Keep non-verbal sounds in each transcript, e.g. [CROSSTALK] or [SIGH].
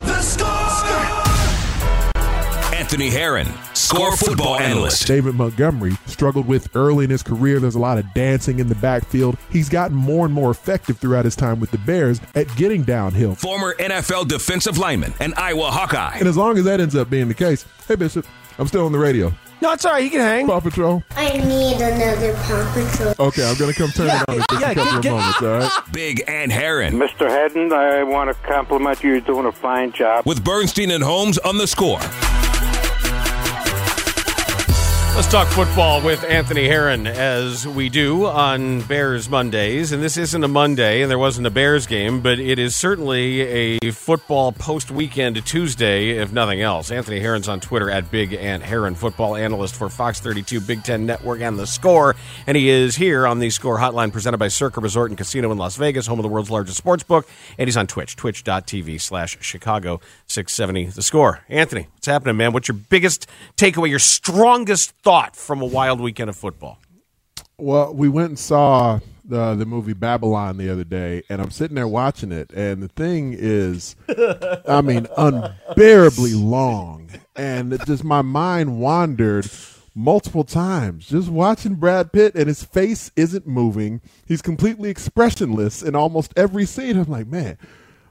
The score! Anthony Herron, score football analyst. David Montgomery struggled with early in his career. There's a lot of dancing in the backfield. He's gotten more and more effective throughout his time with the Bears at getting downhill. Former NFL defensive lineman and Iowa Hawkeye. And as long as that ends up being the case, hey, Bishop, I'm still on the radio. No, it's all right. He can hang. Paw Patrol. I need another Paw Patrol. Okay, I'm going to come turn Yeah, it on in just yeah, a couple get- of get- moments, all right? [LAUGHS] Big Ant Herron. Mr. Hedden, I want to compliment you. You're doing a fine job. With Bernstein and Holmes on the score. Let's talk football with Anthony Herron as we do on Bears Mondays. And this isn't a Monday, and there wasn't a Bears game, but it is certainly a football post weekend Tuesday, if nothing else. Anthony Herron's on Twitter at Big Ant Herron, football analyst for Fox 32, Big Ten Network, and The Score. And he is here on the Score Hotline presented by Circa Resort and Casino in Las Vegas, home of the world's largest sports book. And he's on Twitch, twitch.tv slash Chicago 670. The Score. Anthony, what's happening, man? What's your biggest takeaway, your strongest thought from a wild weekend of football? Well, we went and saw the the movie Babylon the other day, and I'm sitting there watching it, and the thing is, I mean, [LAUGHS] unbearably long, and it just my mind wandered multiple times just watching Brad Pitt, and his face isn't moving. He's completely expressionless in almost every scene. I'm like, man.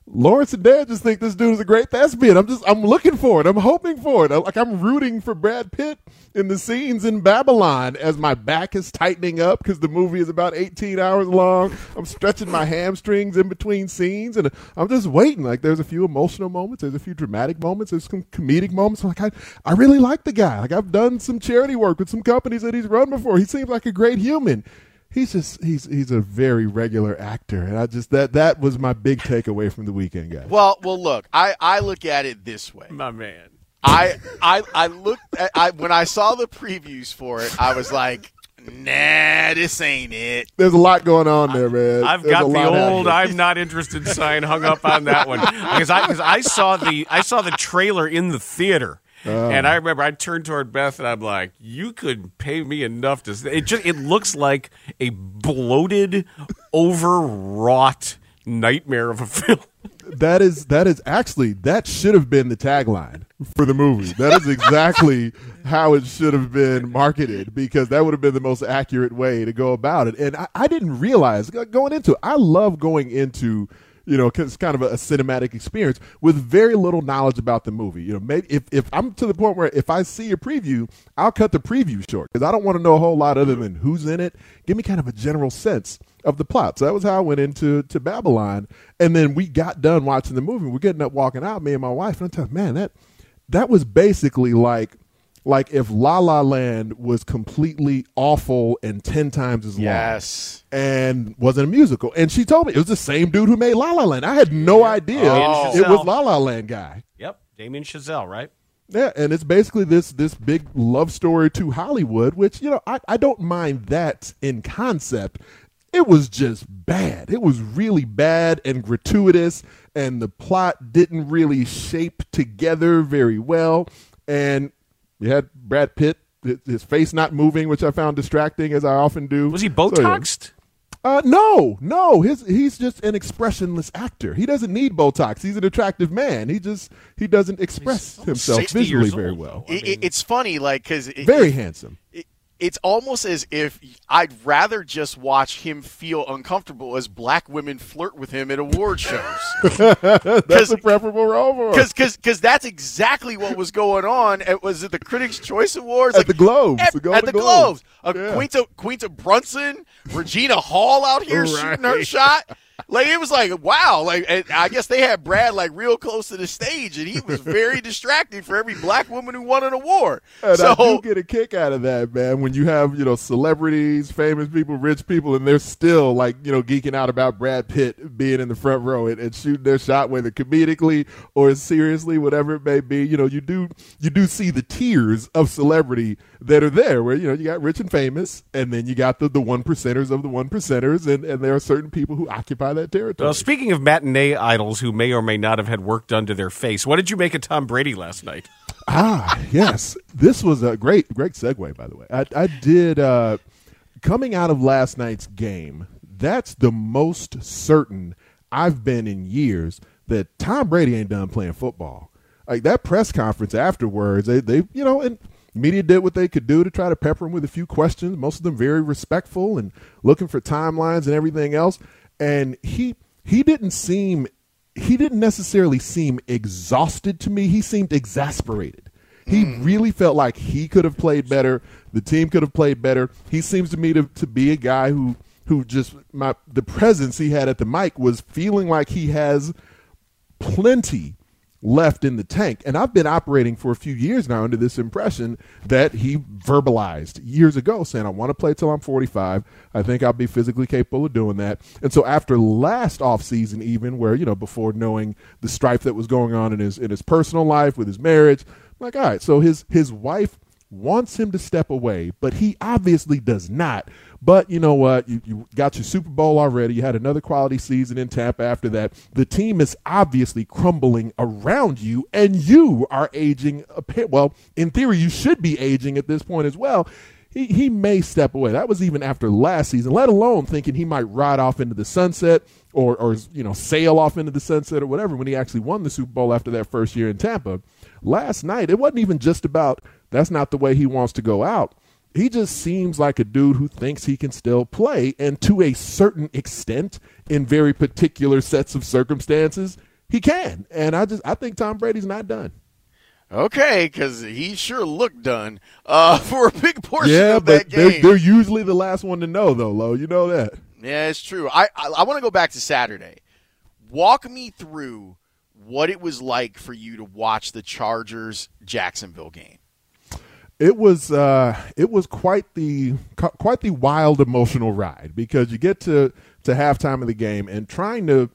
Laurence and Dad just think this dude is a great thespian. I'm just, I'm looking for it. I'm hoping for it. Like I'm rooting for Brad Pitt in the scenes in Babylon as my back is tightening up because the movie is about 18 hours long. I'm stretching my hamstrings in between scenes, and I'm just waiting. Like there's a few emotional moments, there's a few dramatic moments, there's some comedic moments. Like I, I really like the guy. Like I've done some charity work with some companies that he's run before. He seems like a great human he's just he's he's a very regular actor and i just that that was my big takeaway from the weekend guys Well, well, look, I, I look at it this way. My man. I I I looked at I when I saw the previews for it, I was like, nah, this ain't it. there's a lot going on there man I've There's got the old "I'm not interested" sign hung up on that one because I because I saw the I saw the trailer in the theater. Oh. And I remember I turned toward Beth and I'm like, "You could pay me enough to." It just it looks like a bloated, overwrought nightmare of a [LAUGHS] film. that is that is actually that should have been the tagline for the movie that is exactly [LAUGHS] how it should have been marketed because that would have been the most accurate way to go about it and i, I didn't realize going into it, i love going into you know, it's kind of a, a cinematic experience with very little knowledge about the movie. You know, maybe if, if I'm to the point where if I see a preview, I'll cut the preview short because I don't want to know a whole lot other than who's in it. Give me kind of a general sense of the plot. So that was how I went into to Babylon, and then we got done watching the movie. We're getting up, walking out, me and my wife, and I'm telling, man, that that was basically like like if La La Land was completely awful and ten times as long Yes. and wasn't a musical. And she told me it was the same dude who made La La Land. I had no idea Oh. it was La La Land guy. Yep, Damien Chazelle, right? Yeah, and it's basically this this big love story to Hollywood, which you know I, I don't mind that in concept. It was just bad. It was really bad and gratuitous, and the plot didn't really shape together very well. And you had Brad Pitt, his- his face not moving, which I found distracting, as I often do. Was he So, yeah. Botoxed? Uh, no, no. His he's just an expressionless actor. He doesn't need Botox. He's an attractive man. He just he doesn't express himself visually years very well. I It, it, it's funny, like because Very handsome. It's almost as if I'd rather just watch him feel uncomfortable as black women flirt with him at award shows. [LAUGHS] that's a preferable role for him. Because that's exactly what was going on. It was it the Critics' Choice Awards At the Globes, At, the at the Globes. Globes, uh, Yeah. Quinta Quinta Brunson, Regina Hall out here [LAUGHS] shooting her shot. Like it was like wow, like I guess they had Brad like real close to the stage, and he was very distracting for every black woman who won an award. And so I do get a kick out of that, man. When you have you know celebrities, famous people, rich people, and they're still like you know geeking out about Brad Pitt being in the front row and, and shooting their shot, whether comedically or seriously, whatever it may be. You know, you do you do see the tiers of celebrity that are there, where you know you got rich and famous, and then you got the the one percenters of the one percenters, and and there are certain people who occupy that territory. Well, speaking of matinee idols who may or may not have had work done to their face, what did you make of Tom Brady last night? Ah, yes. This was a great, great segue, by the way. I, I did, uh, coming out of last night's game, that's the most certain I've been in years that Tom Brady ain't done playing football. Like that press conference afterwards, they, they you know, and media did what they could do to try to pepper him with a few questions, most of them very respectful and looking for timelines and everything else. And he, he didn't seem he didn't necessarily seem exhausted to me. He seemed exasperated. He hmm. really felt like he could have played better. The team could have played better. He seems to me to, to be a guy who who just my the presence he had at the mic was feeling like he has plenty left in the tank. And I've been operating for a few years now under this impression that he verbalized years ago, saying, I want to play till I'm 45. I think I'll be physically capable of doing that. And so after last offseason, even where, you know, before knowing the strife that was going on in his in his personal life with his marriage, I'm like, all right, so his his wife wants him to step away, but he obviously does not. But you know what? You, you got your Super Bowl already. You had another quality season in Tampa after that. The team is obviously crumbling around you, and you are aging. Well, in theory, you should be aging at this point as well. He, he may step away. That was even after last season, let alone thinking he might ride off into the sunset or, or you know, sail off into the sunset or whatever when he actually won the Super Bowl after that first year in Tampa. Last night, it wasn't even just about that's not the way he wants to go out. He just seems like a dude who thinks he can still play, and to a certain extent, in very particular sets of circumstances, he can. And I just I think Tom Brady's not done. Okay, because he sure looked done uh, [LAUGHS] for a big portion yeah, of that they're, game. they're usually the last one to know, though, Lo. You know that. Yeah, it's true. I I, I want to go back to Saturday. Walk me through what it was like for you to watch the Chargers Jacksonville game. It was uh, it was quite the quite the wild emotional ride because you get to to halftime of the game and trying to,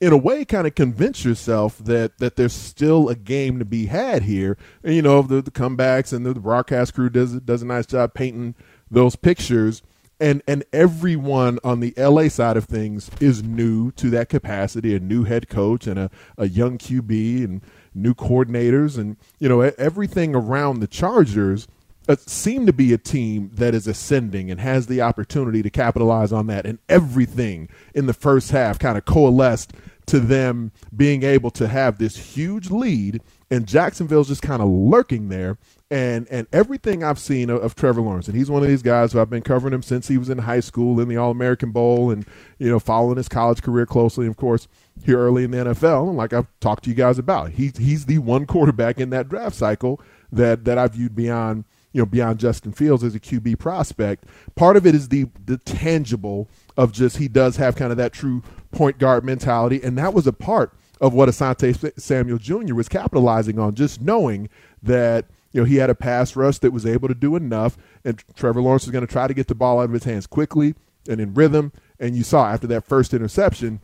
in a way, kind of convince yourself that that there's still a game to be had here. And you know the, the comebacks and the, the broadcast crew does does a nice job painting those pictures. And and everyone on the LA side of things is new to that capacity, a new head coach and a, a young QB and new coordinators and you know everything around the Chargers uh, seem to be a team that is ascending and has the opportunity to capitalize on that and everything in the first half kind of coalesced to them being able to have this huge lead and Jacksonville's just kind of lurking there. And and everything I've seen of, of Trevor Lawrence and he's one of these guys who I've been covering him since he was in high school in the All-American Bowl and you know following his college career closely of course here early in the NFL and like I've talked to you guys about he he's the one quarterback in that draft cycle that that I viewed beyond you know beyond Justin Fields as a QB prospect part of it is the the tangible of just he does have kind of that true point guard mentality and that was a part of what Asante Samuel Jr. was capitalizing on just knowing that you know he had a pass rush that was able to do enough and Trevor Lawrence was going to try to get the ball out of his hands quickly and in rhythm and you saw after that first interception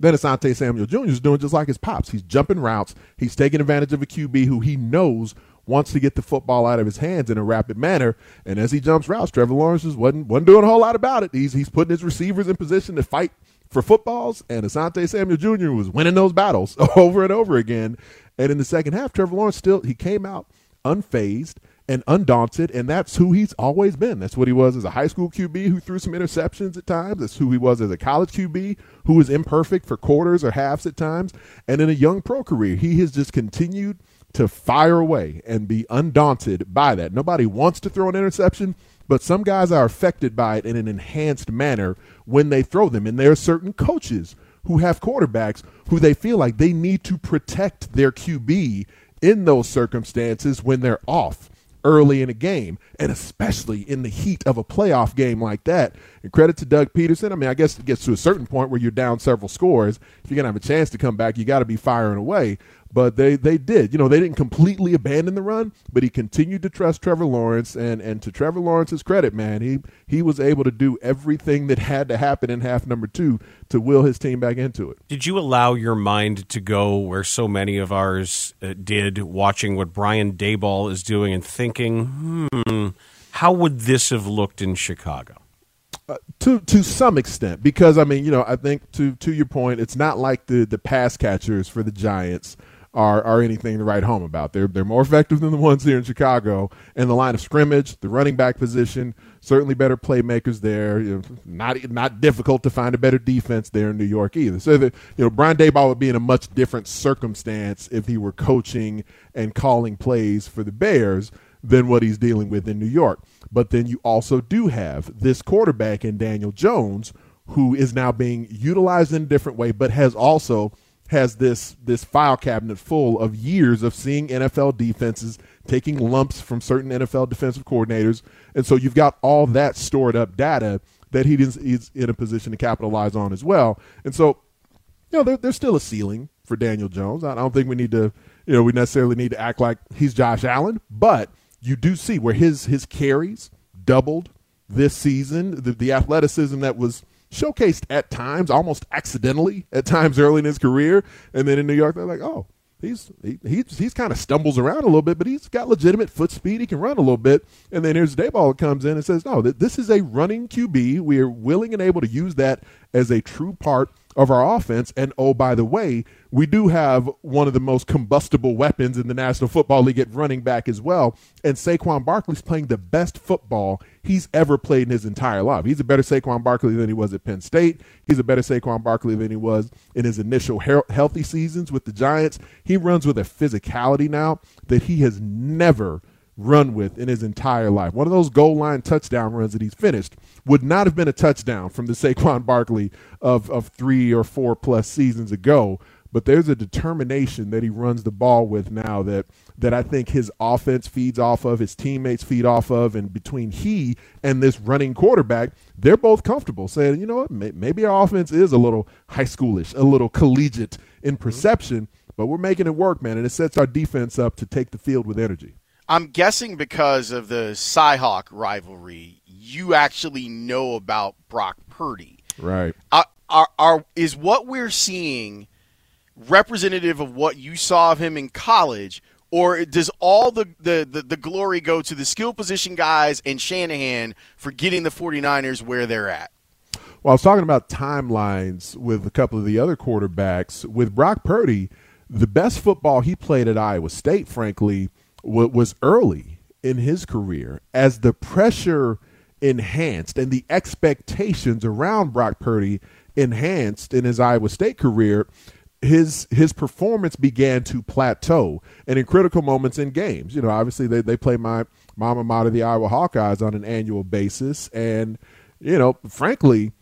then Asante Samuel Jr. is doing just like his pops. He's jumping routes. He's taking advantage of a QB who he knows wants to get the football out of his hands in a rapid manner. And as he jumps routes, Trevor Lawrence just wasn't, wasn't doing a whole lot about it. He's, he's putting his receivers in position to fight for footballs, and Asante Samuel Jr. was winning those battles [LAUGHS] over and over again. And in the second half, Trevor Lawrence still he came out unfazed and undaunted, and that's who he's always been. That's what he was as a high school QB who threw some interceptions at times. That's who he was as a college QB who was imperfect for quarters or halves at times. And in a young pro career, he has just continued to fire away and be undaunted by that. Nobody wants to throw an interception, but some guys are affected by it in an enhanced manner when they throw them. And there are certain coaches who have quarterbacks who they feel like they need to protect their QB in those circumstances when they're off early in a game, and especially in the heat of a playoff game like that. And credit to Doug Pederson. I mean, I guess it gets to a certain point where you're down several scores. If you're going to have a chance to come back, you got to be firing away but they they did. You know, they didn't completely abandon the run, but he continued to trust Trevor Lawrence and and to Trevor Lawrence's credit, man, he he was able to do everything that had to happen in half number 2 to will his team back into it. Did you allow your mind to go where so many of ours uh, did watching what Brian Daboll is doing and thinking, "Hmm, how would this have looked in Chicago?" Uh, to to some extent, because I mean, you know, I think to to your point, it's not like the the pass catchers for the Giants are are anything to write home about. They're they're more effective than the ones here in Chicago. And the line of scrimmage, the running back position, certainly better playmakers there. You know, not not difficult to find a better defense there in New York either. So that you know, Brian Daboll would be in a much different circumstance if he were coaching and calling plays for the Bears than what he's dealing with in New York. But then you also do have this quarterback in Daniel Jones who is now being utilized in a different way, but has also has this this file cabinet full of years of seeing NFL defenses taking lumps from certain NFL defensive coordinators, and so you've got all that stored up data that he is, in a position to capitalize on as well. And so, you know, there, there's still a ceiling for Daniel Jones. I don't think we need to, you know, we necessarily need to act like he's Josh Allen, but you do see where his his carries doubled this season. The, the athleticism that was showcased at times, almost accidentally at times early in his career. And then in New York, they're like, oh, he's he, he's, he's kind of stumbles around a little bit, but he's got legitimate foot speed. He can run a little bit. And then here's Daboll comes in and says, no, this is a running QB. We are willing and able to use that as a true part of our offense. And oh, by the way, we do have one of the most combustible weapons in the National Football League at running back as well. And Saquon Barkley's playing the best football he's ever played in his entire life. He's a better Saquon Barkley than he was at Penn State. He's a better Saquon Barkley than he was in his initial healthy seasons with the Giants. He runs with a physicality now that he has never – run with in his entire life. One of those goal line touchdown runs that he's finished would not have been a touchdown from the Saquon Barkley of, of three or four plus seasons ago. But there's a determination that he runs the ball with now that that I think his offense feeds off of, his teammates feed off of, and between he and this running quarterback, they're both comfortable saying, you know what, maybe our offense is a little high schoolish, a little collegiate in mm-hmm. perception, but we're making it work, man, and it sets our defense up to take the field with energy. I'm guessing because of the Cyhawk rivalry, you actually know about Brock Purdy. Right. Are, are, are, is what we're seeing representative of what you saw of him in college, or does all the, the, the, the, glory go to the skill position guys and Shanahan for getting the 49ers where they're at? Well, I was talking about timelines with a couple of the other quarterbacks. With Brock Purdy, the best football he played at Iowa State, frankly, was early in his career as the pressure enhanced and the expectations around Brock Purdy enhanced in his Iowa State career his his performance began to plateau and in critical moments in games. You know obviously they, they play my mama mater the iowa hawkeyes on an annual basis. And you know frankly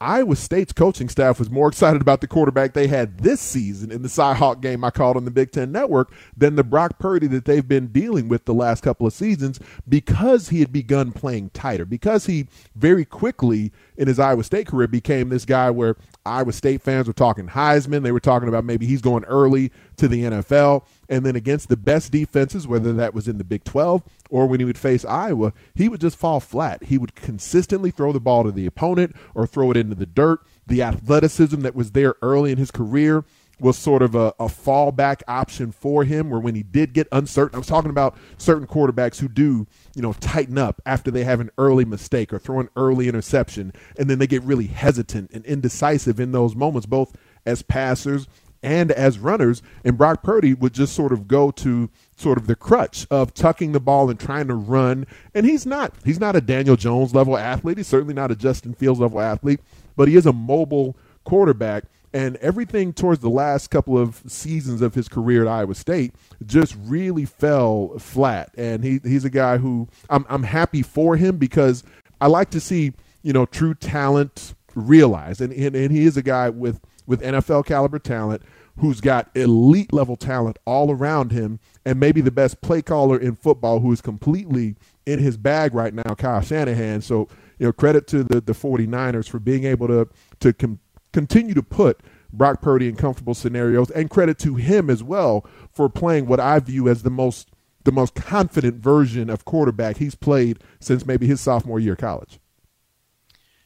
Iowa State's coaching staff was more excited about the quarterback they had this season in the Cyhawk game I called on the Big Ten Network than the Brock Purdy that they've been dealing with the last couple of seasons because he had begun playing tighter, because he very quickly in his Iowa State career became this guy where Iowa State fans were talking Heisman. They were talking about maybe he's going early to the NFL. And then against the best defenses, whether that was in the Big 12 or when he would face Iowa, he would just fall flat. He would consistently throw the ball to the opponent or throw it into the dirt. The athleticism that was there early in his career was sort of a, a fallback option for him where when he did get uncertain, I was talking about certain quarterbacks who do, you know, tighten up after they have an early mistake or throw an early interception, and then they get really hesitant and indecisive in those moments, both as passers and as runners. And Brock Purdy would just sort of go to sort of the crutch of tucking the ball and trying to run. And he's not he's not a Daniel Jones level athlete. He's certainly not a Justin Fields level athlete, but he is a mobile quarterback And everything towards the last couple of seasons of his career at Iowa State just really fell flat. And he, he's a guy who I'm, I'm happy for him because I like to see, you know, true talent realized. And, and, and he is a guy with, with NFL caliber talent who's got elite level talent all around him and maybe the best play caller in football who is completely in his bag right now, Kyle Shanahan. So, you know, credit to the, the 49ers for being able to, to com- continue to put Brock Purdy in comfortable scenarios and credit to him as well for playing what I view as the most the most confident version of quarterback he's played since maybe his sophomore year of college.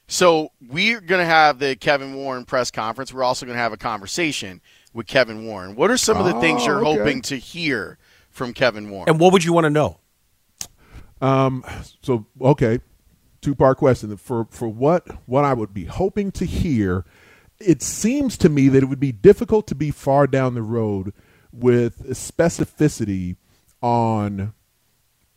So we're going to have the Kevin Warren press conference. We're also going to have a conversation with Kevin Warren. What are some of the oh, things you're okay. hoping to hear from Kevin Warren? And what would you want to know? Um. So okay, two part question. For for what what I would be hoping to hear, it seems to me that it would be difficult to be far down the road with specificity on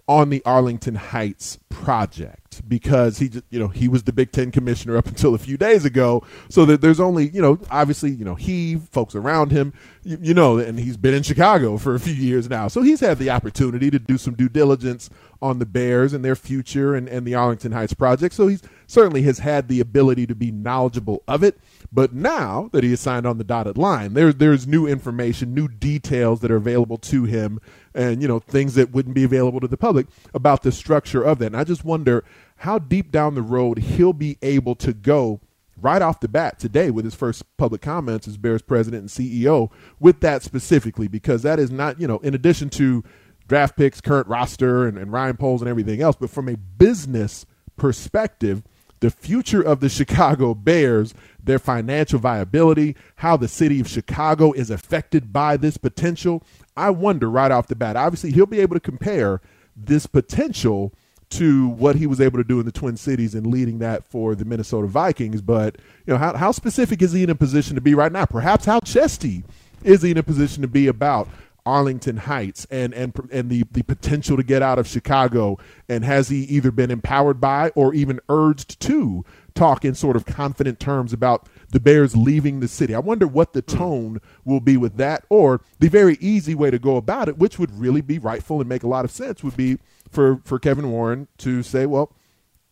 on the Arlington Heights project because he just, you know he was the Big Ten commissioner up [LAUGHS] until a few days ago. So that there's only you know obviously you know he folks around him you, you, know and he's been in Chicago for a few years now. So he's had the opportunity to do some due diligence on the Bears and their future and, and the Arlington Heights project. So he's certainly has had the ability to be knowledgeable of it. But now that he is signed on the dotted line, there, there's new information, new details that are available to him, and you know things that wouldn't be available to the public about the structure of that. And I just wonder how deep down the road he'll be able to go right off the bat today with his first public comments as Bears president and CEO with that specifically, because that is not, you know, in addition to draft picks, current roster, and, and Ryan Poles and everything else, but from a business perspective, the future of the Chicago Bears, their financial viability, how the city of Chicago is affected by this potential. I wonder right off the bat. Obviously, he'll be able to compare this potential to what he was able to do in the Twin Cities and leading that for the Minnesota Vikings. But you know, how, how specific is he in a position to be right now? Perhaps how chesty is he in a position to be about Arlington Heights and and and the the potential to get out of Chicago and has he either been empowered by or even urged to talk in sort of confident terms about the Bears leaving the city. I wonder what the tone will be with that or the very easy way to go about it which would really be rightful and make a lot of sense would be for for Kevin Warren to say, well,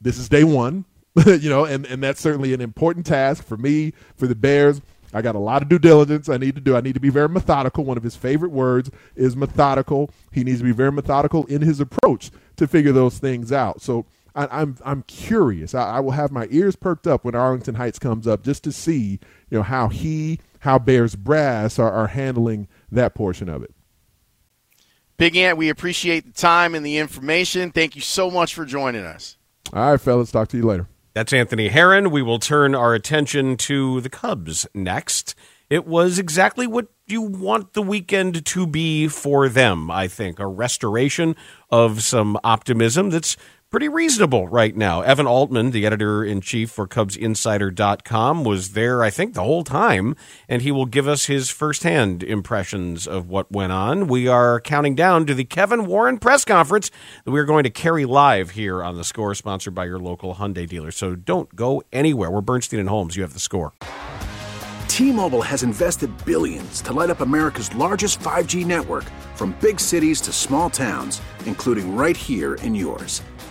this is day 1, [LAUGHS] you know, and and that's certainly an important task for me, for the Bears I got a lot of due diligence I need to do. I need to be very methodical. One of his favorite words is methodical. He needs to be very methodical in his approach to figure those things out. So I, am I'm, I'm curious. I, I, will have my ears perked up when Arlington Heights comes up just to see you know how he how Bears brass are, are handling that portion of it. Big Ant, we appreciate the time and the information. Thank you so much for joining us. All right, fellas. Talk to you later. That's Anthony Herron. We will turn our attention to the Cubs next. It was exactly what you want the weekend to be for them, I think. A restoration of some optimism that's pretty reasonable right now. Evan Altman, the editor in chief for CubsInsider.com, was there, I think, the whole time, and he will give us his firsthand impressions of what went on. We are counting down to the Kevin Warren press conference that we are going to carry live here on the score, sponsored by your local Hyundai dealer. So don't go anywhere. We're Bernstein and Holmes. You have the score. T Mobile has invested billions to light up America's largest 5G network from big cities to small towns, including right here in yours.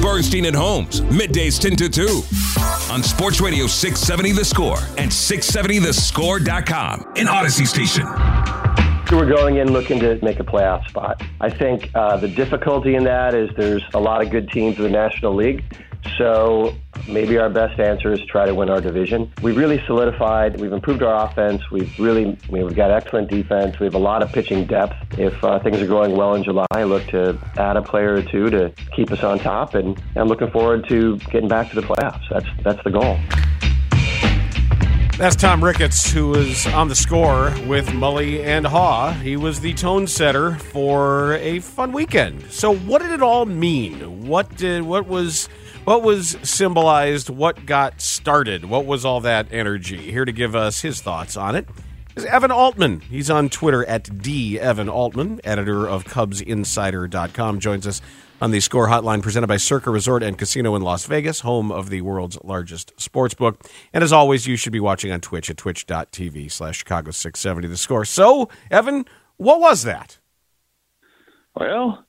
Bernstein and Holmes, middays 10 to 2 on Sports Radio 670 The Score and 670thescore.com in Audacy Station. So we're going in looking to make a playoff spot. I think uh, the difficulty in that is there's a lot of good teams in the National League. So maybe our best answer is try to win our division. We've really solidified. We've improved our offense. We've really we've got excellent defense. We have a lot of pitching depth. If uh, things are going well in July, I look to add a player or two to keep us on top. And I'm looking forward to getting back to the playoffs. That's that's the goal. That's Tom Ricketts, who was on the score with Mully and Haugh. He was the tone setter for a fun weekend. So, what did it all mean? What did what was what was symbolized? What got started? What was all that energy? Here to give us his thoughts on it is Evan Altman. He's on Twitter at D Evan Altman, editor of CubsInsider.com. Joins us on the Score Hotline presented by Circa Resort and Casino in Las Vegas, home of the world's largest sports book. And as always, you should be watching on Twitch at twitch.tv slash Chicago 670 The Score. So, Evan, what was that? Well,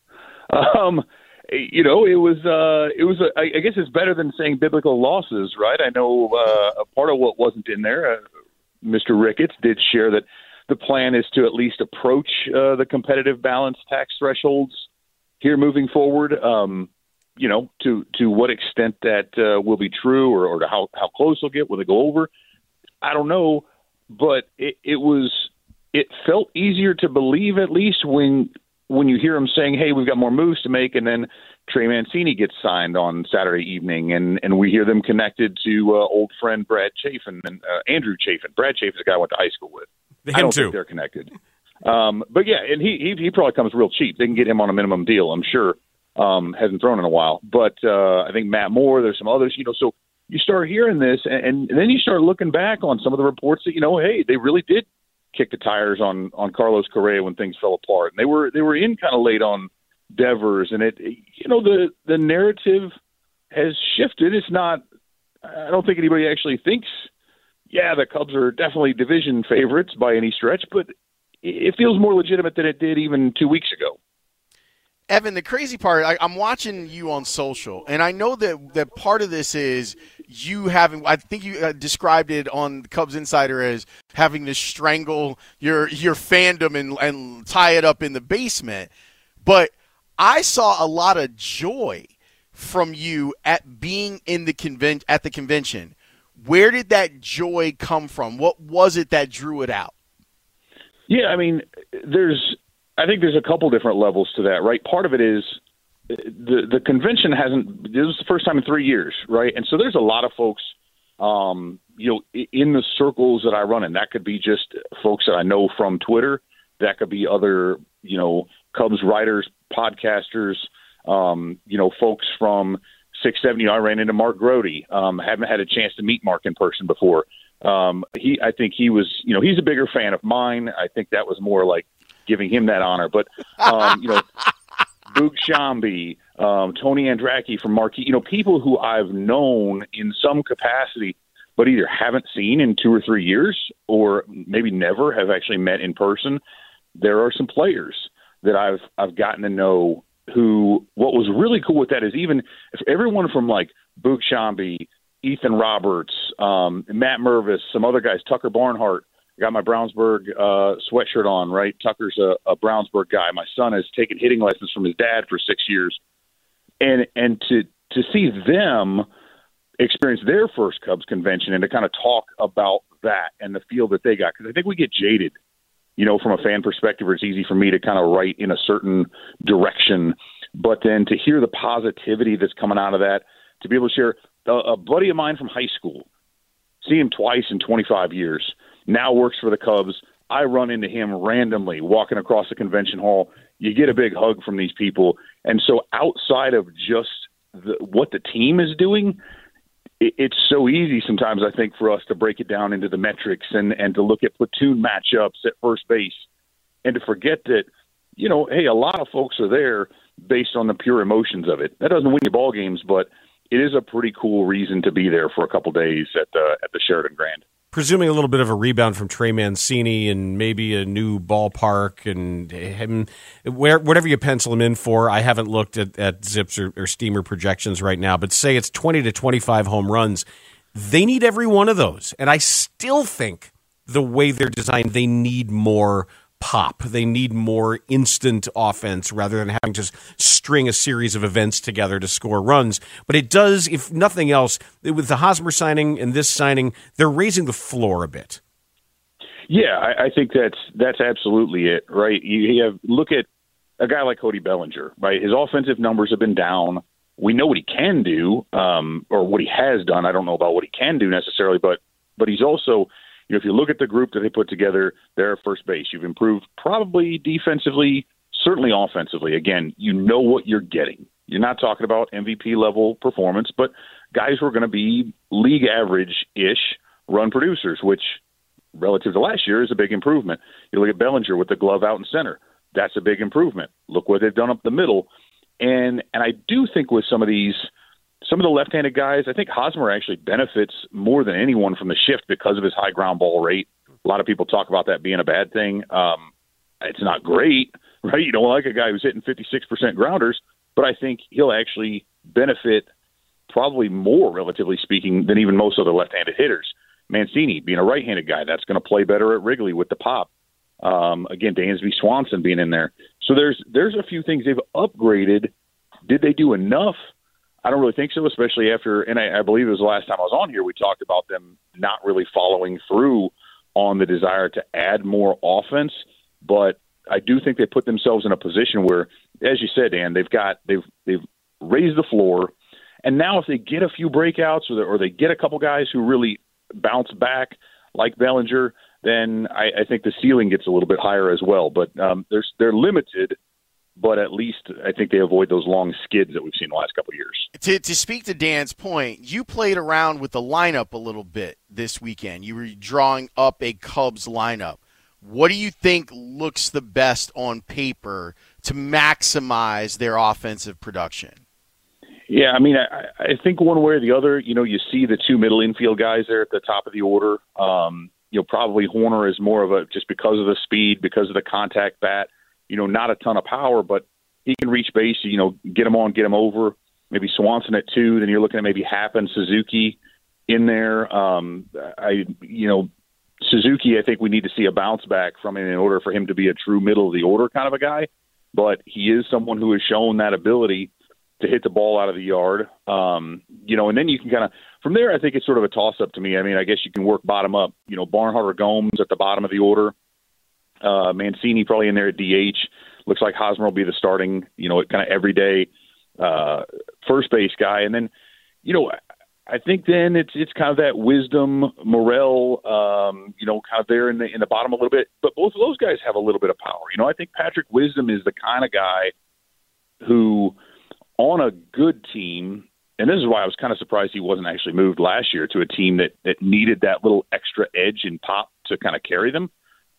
[LAUGHS] um, you know, it was, uh, it was, a, I guess it's better than saying biblical losses, right? I know uh, a part of what wasn't in there, uh, Mr. Ricketts did share that the plan is to at least approach uh, the competitive balance tax thresholds here moving forward. Um, you know, to to what extent that uh, will be true, or, or to how how close they'll get, will they go over? I don't know, but it, it was it felt easier to believe at least when when you hear him saying, "Hey, we've got more moves to make," and then Trey Mancini gets signed on Saturday evening, and and we hear them connected to uh, old friend Brad Chafin and uh, Andrew Chafin. Brad Chafin is the guy I went to high school with. Him I don't too. think they're connected. Um, but yeah, and he, he he probably comes real cheap. They can get him on a minimum deal, I'm sure. Um, hasn't thrown in a while, but uh, I think Matt Moore. There's some others, you know. So you start hearing this, and, and then you start looking back on some of the reports that you know, hey, they really did kick the tires on on Carlos Correa when things fell apart, and they were they were in kind of late on Devers, and it you know the the narrative has shifted. It's not. I don't think anybody actually thinks yeah, the Cubs are definitely division favorites by any stretch, but it feels more legitimate than it did even two weeks ago. Evan, the crazy part, I, I'm watching you on social, and I know that that part of this is you having. I think you uh, described it on Cubs Insider as having to strangle your your fandom and and tie it up in the basement. But I saw a lot of joy from you at being in the convent at the convention. Where did that joy come from? What was it that drew it out? Yeah, I mean, there's I think there's a couple different levels to that, right? Part of it is the the convention hasn't. This is the first time in three years, right? And so there's a lot of folks, um, you know, in the circles that I run in. That could be just folks that I know from Twitter. That could be other, you know, Cubs writers, podcasters, um, you know, folks from 670. I ran into Mark Grote. Um, haven't had a chance to meet Mark in person before. Um, he, I think he was, you know, he's a bigger fan of mine. I think that was more like giving him that honor. But um, you know, [LAUGHS] Boog Sciambi, um, Tony Andracki from Marquee, you know, people who I've known in some capacity, but either haven't seen in two or three years, or maybe never have actually met in person. There are some players that I've I've gotten to know who. What was really cool with that is even if everyone from like Boog Sciambi, Ethan Roberts, um, Matt Mervis, some other guys, Tucker Barnhart I got my Brownsburg uh, sweatshirt on, right? Tucker's a, a Brownsburg guy. My son has taken hitting lessons from his dad for six years, and and to to see them experience their first Cubs convention and to kind of talk about that and the feel that they got because I think we get jaded, you know, from a fan perspective. It's easy for me to kind of write in a certain direction, but then to hear the positivity that's coming out of that, to be able to share a, a buddy of mine from high school, see him twice in 25 years now works for the Cubs. I run into him randomly walking across the convention hall. You get a big hug from these people. And so outside of just the, what the team is doing, it, it's so easy sometimes, I think, for us to break it down into the metrics and, and to look at platoon matchups at first base and to forget that, you know, hey, a lot of folks are there based on the pure emotions of it. That doesn't win you ball games, but it is a pretty cool reason to be there for a couple days at the at the Sheraton Grand. Presuming a little bit of a rebound from Trey Mancini and maybe a new ballpark and him, where, whatever you pencil him in for. I haven't looked at, at ZiPS or, or Steamer projections right now, but say it's 20 to 25 home runs. They need every one of those. And I still think the way they're designed, they need more pop. They need more instant offense rather than having to string a series of events together to score runs. But it does, if nothing else, with the Hosmer signing and this signing, they're raising the floor a bit. Yeah, I, I think that's that's absolutely it, right? You have look at a guy like Cody Bellinger, right? His offensive numbers have been down. We know what he can do, um, or what he has done. I don't know about what he can do necessarily, but but he's also you know, if you look at the group that they put together, they're at first base. You've improved probably defensively, certainly offensively. Again, you know what you're getting. You're not talking about MVP level performance, but guys who are going to be league average ish run producers, which relative to last year is a big improvement. You look at Bellinger with the glove out in center. That's a big improvement. Look what they've done up the middle. And and I do think with some of these – some of the left-handed guys, I think Hosmer actually benefits more than anyone from the shift because of his high ground ball rate. A lot of people talk about that being a bad thing. Um, it's not great, [LAUGHS] right? You don't like a guy who's hitting 56% grounders, but I think he'll actually benefit probably more, relatively speaking, than even most other left-handed hitters. Mancini being a right-handed guy, that's going to play better at Wrigley with the pop. Um, again, Dansby Swanson being in there. So there's there's a few things they've upgraded. Did they do enough? I don't really think so, especially after, and I, I believe it was the last time I was on here, we talked about them not really following through on the desire to add more offense. But I do think they put themselves in a position where, as you said, Dan, they've got they've they've raised the floor, and now if they get a few breakouts or they, or they get a couple guys who really bounce back like Bellinger, then I, I think the ceiling gets a little bit higher as well. But um, they're they're limited but at least I think they avoid those long skids that we've seen the last couple of years. To, to speak to Dan's point, you played around with the lineup a little bit this weekend. You were drawing up a Cubs lineup. What do you think looks the best on paper to maximize their offensive production? Yeah, I mean, I, I think one way or the other, you know, you see the two middle infield guys there at the top of the order. Um, you know, probably Hoerner is more of a just because of the speed, because of the contact bat you know, not a ton of power, but he can reach base, you know, get him on, get him over. Maybe Swanson at two. Then you're looking at maybe Happen, Suzuki in there. Um, I, you know, Suzuki, I think we need to see a bounce back from him in order for him to be a true middle of the order kind of a guy. But he is someone who has shown that ability to hit the ball out of the yard. Um, you know, and then you can kind of from there. I think it's sort of a toss up to me. I mean, I guess you can work bottom up. You know, Barnhart or Gomes at the bottom of the order. Uh, Mancini probably in there at DH. Looks like Hosmer will be the starting, you know, kind of everyday uh, first base guy. And then, you know, I think then it's it's kind of that wisdom, Morel, um, you know, kind of there in the in the bottom a little bit. But both of those guys have a little bit of power. You know, I think Patrick Wisdom is the kind of guy who, on a good team, and this is why I was kind of surprised he wasn't actually moved last year to a team that that needed that little extra edge and pop to kind of carry them.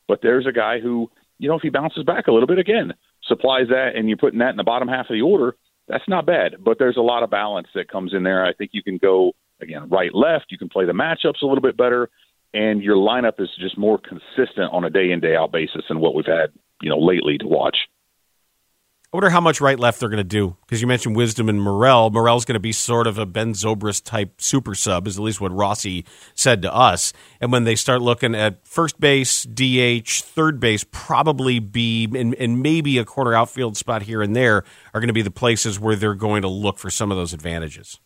But there's a guy who, you know, if he bounces back a little bit again, supplies that, and you're putting that in the bottom half of the order, that's not bad. But there's a lot of balance that comes in there. I think you can go again right left. You can play the matchups a little bit better, and your lineup is just more consistent on a day in day out basis than what we've had, you know, lately to watch. I wonder how much right left they're going to do because you mentioned Wisdom and Morel. Morel's going to be sort of a Ben Zobrist type super sub, is at least what Rossi said to us. And when they start looking at first base, DH, third base, probably be and, and maybe a corner outfield spot here and there are going to be the places where they're going to look for some of those advantages.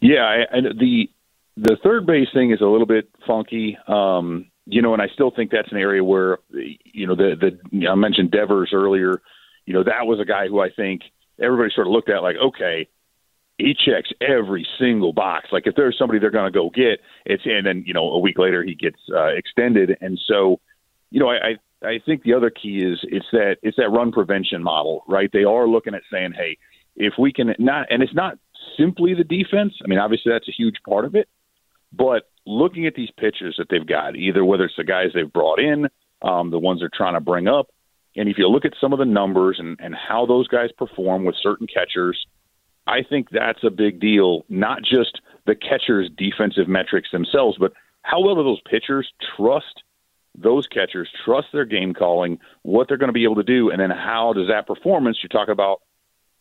Yeah, and the the third base thing is a little bit funky. Um, you know, and I still think that's an area where you know the the I mentioned Devers earlier you know, that was a guy who I think everybody sort of looked at like, okay, he checks every single box. Like if there's somebody they're going to go get, it's and then you know a week later he gets uh, extended, and so you know I, I I think the other key is it's that it's that run prevention model, right? They are looking at saying, hey, if we can not, and it's not simply the defense. I mean, obviously that's a huge part of it, but looking at these pitchers that they've got, either whether it's the guys they've brought in, um, the ones they're trying to bring up, And if you look at some of the numbers and, and how those guys perform with certain catchers, I think that's a big deal. Not just the catchers' defensive metrics themselves, but how well do those pitchers trust those catchers, trust their game calling, what they're going to be able to do, and then how does that performance? You talk about,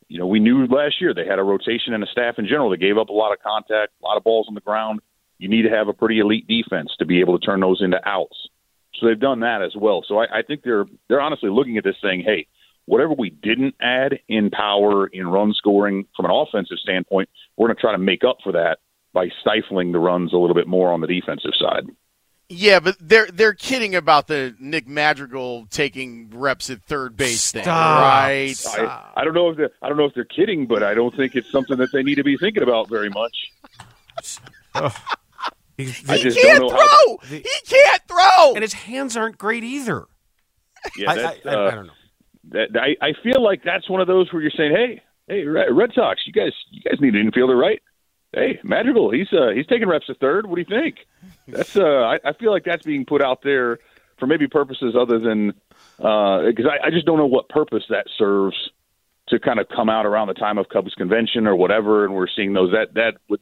you know, we knew last year they had a rotation and a staff in general that gave up a lot of contact, a lot of balls on the ground. You need to have a pretty elite defense to be able to turn those into outs. So they've done that as well. So I, I think they're they're honestly looking at this saying, hey, whatever we didn't add in power, in run scoring from an offensive standpoint, we're going to try to make up for that by stifling the runs a little bit more on the defensive side. Yeah, but they're they're kidding about the Nick Madrigal taking reps at third base Stop. thing, right? I, I don't know if they're, I don't know if they're kidding, but I don't think it's something that they need to be thinking about very much. [LAUGHS] I he just can't don't know how. throw. he can't throw. and his hands aren't great either. Yeah, I, that's, I, I, uh, I don't know. that I, I feel like that's one of those where you're saying, hey, hey, Red Sox, you guys, you guys need an infielder, right? Hey, Madrigal, he's uh, he's taking reps at third. What do you think? [LAUGHS] That's uh, I, I feel like that's being put out there for maybe purposes other than because I, I just don't know what purpose that serves to kind of come out around the time of Cubs convention or whatever, and we're seeing those that that would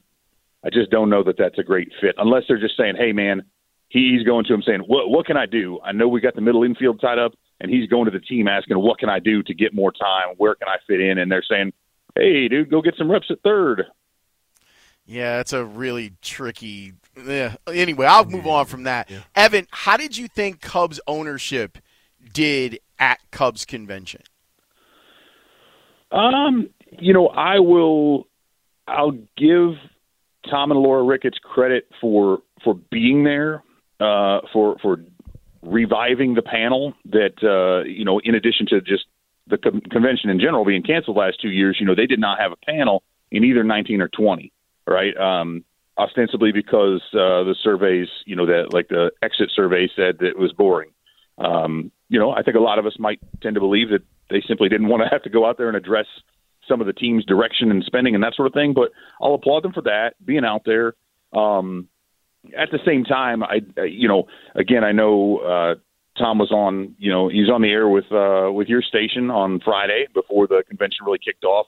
I just don't know that that's a great fit unless they're just saying, hey man, he's going to him saying, what what can I do? I know we got the middle infield tied up, and he's going to the team asking, what can I do to get more time? Where can I fit in? And they're saying, hey dude, go get some reps at third. Yeah, it's a really tricky. Yeah. Anyway, I'll move on from that. Evan, how did you think Cubs ownership did at Cubs convention? Um, you know, I will. I'll give Tom and Laura Ricketts credit for for being there, uh, for for reviving the panel. That uh, you know, in addition to just the con- convention in general being canceled last two years, you know, they did not have a panel in either 19 or 20, right? Um, ostensibly because uh, the surveys, you know, that like the exit survey said that it was boring. Um, you know, I think a lot of us might tend to believe that they simply didn't want to have to go out there and address some of the team's direction and spending and that sort of thing. But I'll applaud them for that, being out there. Um, at the same time, I, I you know, again, I know uh, Tom was on, you know, he's on the air with uh, with your station on Friday before the convention really kicked off,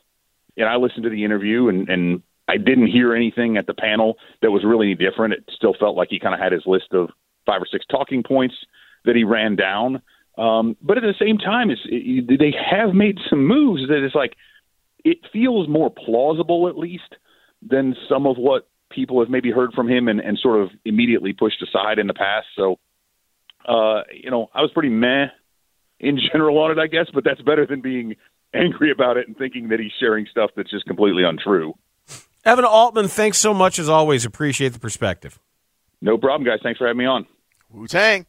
and I listened to the interview and and I didn't hear anything at the panel that was really different. It still felt like he kind of had his list of five or six talking points that he ran down. Um, but at the same time, it's, it, they have made some moves that it's like it feels more plausible, at least, than some of what people have maybe heard from him and, and sort of immediately pushed aside in the past. So, uh, you know, I was pretty meh in [LAUGHS] general on it, I guess, but that's better than being angry about it and thinking that he's sharing stuff that's just completely untrue. Evan Altman, thanks so much as always. Appreciate the perspective. No problem, guys. Thanks for having me on. Wu Tang.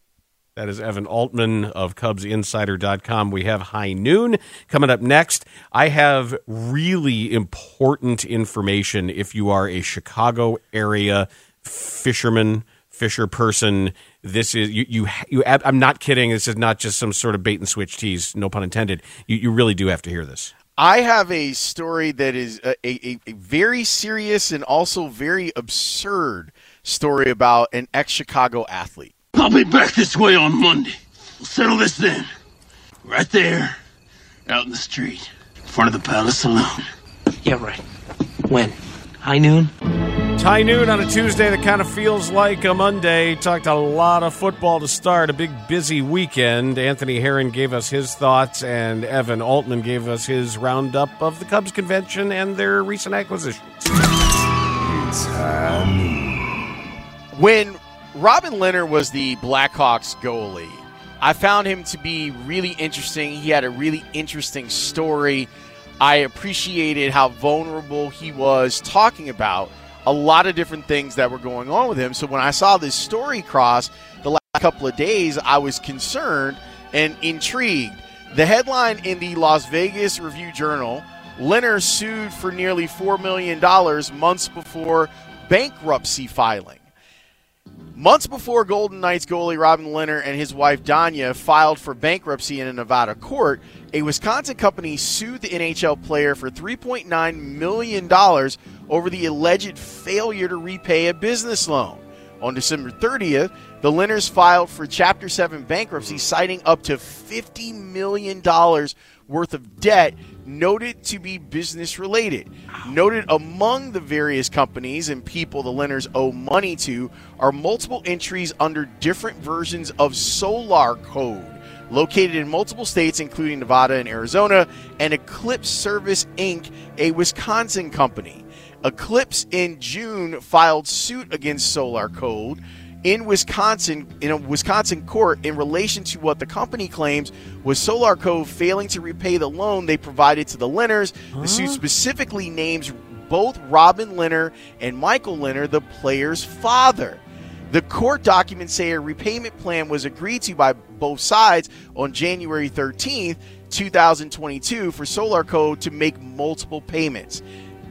That is Evan Altman of CubsInsider.com. We have High Noon coming up next. I have really important information if you are a Chicago area fisherman, fisher person. This is you. You. you I'm not kidding. This is not just some sort of bait and switch tease. No pun intended. You, you really do have to hear this. I have a story that is a, a, a very serious and also very absurd story about an ex Chicago athlete. I'll be back this way on Monday. We'll settle this then. Right there, out in the street, in front of the Palace Saloon. Yeah, right. When? High noon? It's high noon on a Tuesday that kind of feels like a Monday. Talked a lot of football to start, a big busy weekend. Anthony Herron gave us his thoughts, and Evan Altman gave us his roundup of the Cubs convention and their recent acquisitions. It's high noon. When Robin Lehner was the Blackhawks goalie, I found him to be really interesting. He had a really interesting story. I appreciated how vulnerable he was talking about a lot of different things that were going on with him. So when I saw this story cross the last couple of days, I was concerned and intrigued. The headline in the Las Vegas Review Journal Lehner sued for nearly $4 million months before bankruptcy filing. Months before Golden Knights goalie Robin Lehner and his wife Danya filed for bankruptcy in a Nevada court, a Wisconsin company sued the NHL player for $3.9 million over the alleged failure to repay a business loan. On December 30th, the Lehners filed for Chapter 7 bankruptcy, citing up to $50 million worth of debt noted to be business related. Noted among the various companies and people the Lehners owe money to are multiple entries under different versions of Solar Code. Located in multiple states, including Nevada and Arizona, and Eclipse Service Inc., a Wisconsin company. Eclipse in June filed suit against Solar Code in Wisconsin in a Wisconsin court in relation to what the company claims was Solar Code failing to repay the loan they provided to the Lehners. The suit specifically names both Robin Lehner and Michael Lehner, the player's father. The court documents say a repayment plan was agreed to by both sides on January 13th, 2022 for Solar Code to make multiple payments.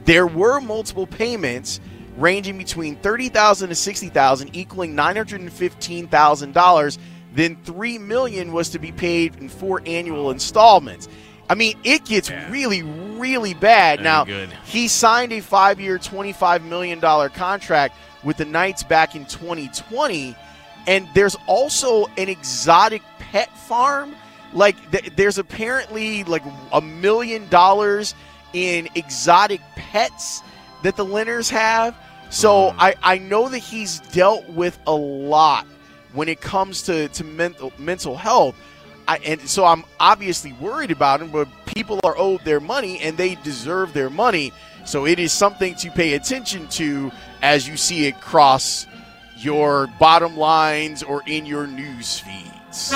There were multiple payments ranging between 30,000 to 60,000 equaling $915,000. Then 3 million was to be paid in four annual installments. I mean, it gets really, really bad. Very now, good. he signed a five year, $25 million contract with the Knights back in 2020. And there's also an exotic pet farm. Like, th- there's apparently like a million dollars in exotic pets that the Lehners have. So I, I know that he's dealt with a lot when it comes to, to mental, mental health. I, and so I'm obviously worried about him, but people are owed their money and they deserve their money. So it is something to pay attention to as you see it cross your bottom lines or in your news feeds.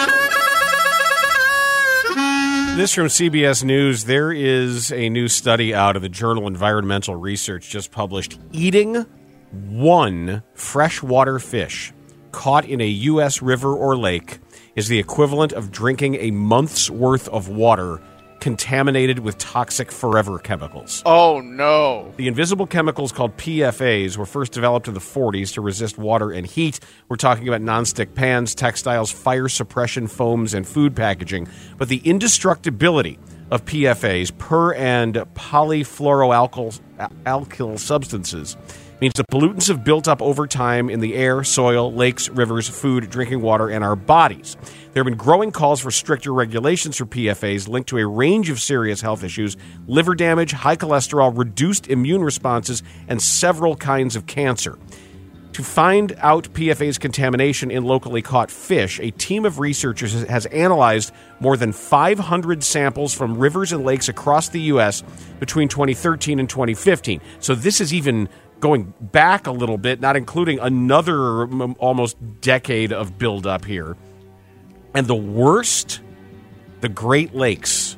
This from CBS News. There is a new study out of the journal Environmental Research just published. Eating one freshwater fish caught in a U.S. river or lake is the equivalent of drinking a month's worth of water contaminated with toxic forever chemicals. Oh, no. The invisible chemicals called PFAs were first developed in the 40s to resist water and heat. We're talking about nonstick pans, textiles, fire suppression foams, and food packaging. But the indestructibility of PFAs, per and polyfluoroalkyl alkyl substances, means the pollutants have built up over time in the air, soil, lakes, rivers, food, drinking water, and our bodies. There have been growing calls for stricter regulations for PFAs linked to a range of serious health issues liver damage, high cholesterol, reduced immune responses, and several kinds of cancer. To find out PFAS contamination in locally caught fish, a team of researchers has- analyzed more than 500 samples from rivers and lakes across the U.S. between 2013 and 2015. So this is even going back a little bit, not including another m- almost decade of buildup here. And the worst, the Great Lakes.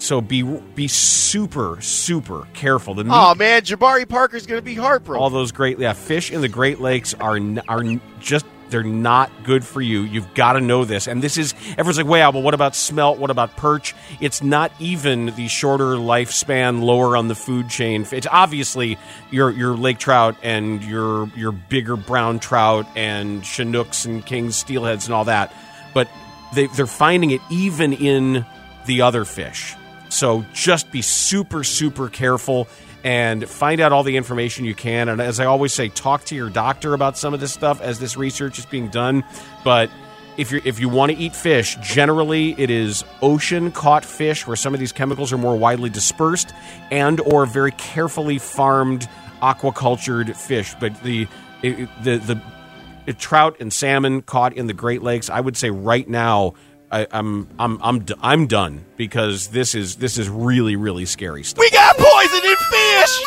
So be be super super careful. The Oh, man. Jabari Parker's going to be heartbroken. all those great yeah fish in the Great Lakes are are just they're not good for you. You've got to know this. And this is everyone's like, "Wow, but what about smelt? What about perch?" It's not even the shorter lifespan, lower on the food chain. It's obviously your your lake trout and your your bigger brown trout and chinooks and kings, steelheads, and all that. But they they're finding it even in the other fish. So just be super, super careful and find out all the information you can. And as I always say, talk to your doctor about some of this stuff as this research is being done. But if you if you want to eat fish, generally it is ocean caught fish where some of these chemicals are more widely dispersed, and or very carefully farmed aquacultured fish. But the it, the the trout and salmon caught in the Great Lakes, I would say right now. I, I'm I'm I'm d- I'm done because this is this is really really scary stuff. We got poison in fish.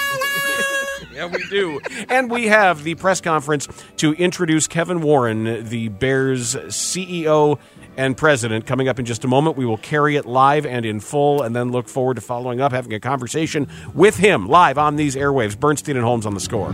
[LAUGHS] yeah, we do. And we have the press conference to introduce Kevin Warren, the Bears CEO and president, coming up in just a moment. We will carry it live and in full, and then look forward to following up, having a conversation with him live on these airwaves. Bernstein and Holmes on the score.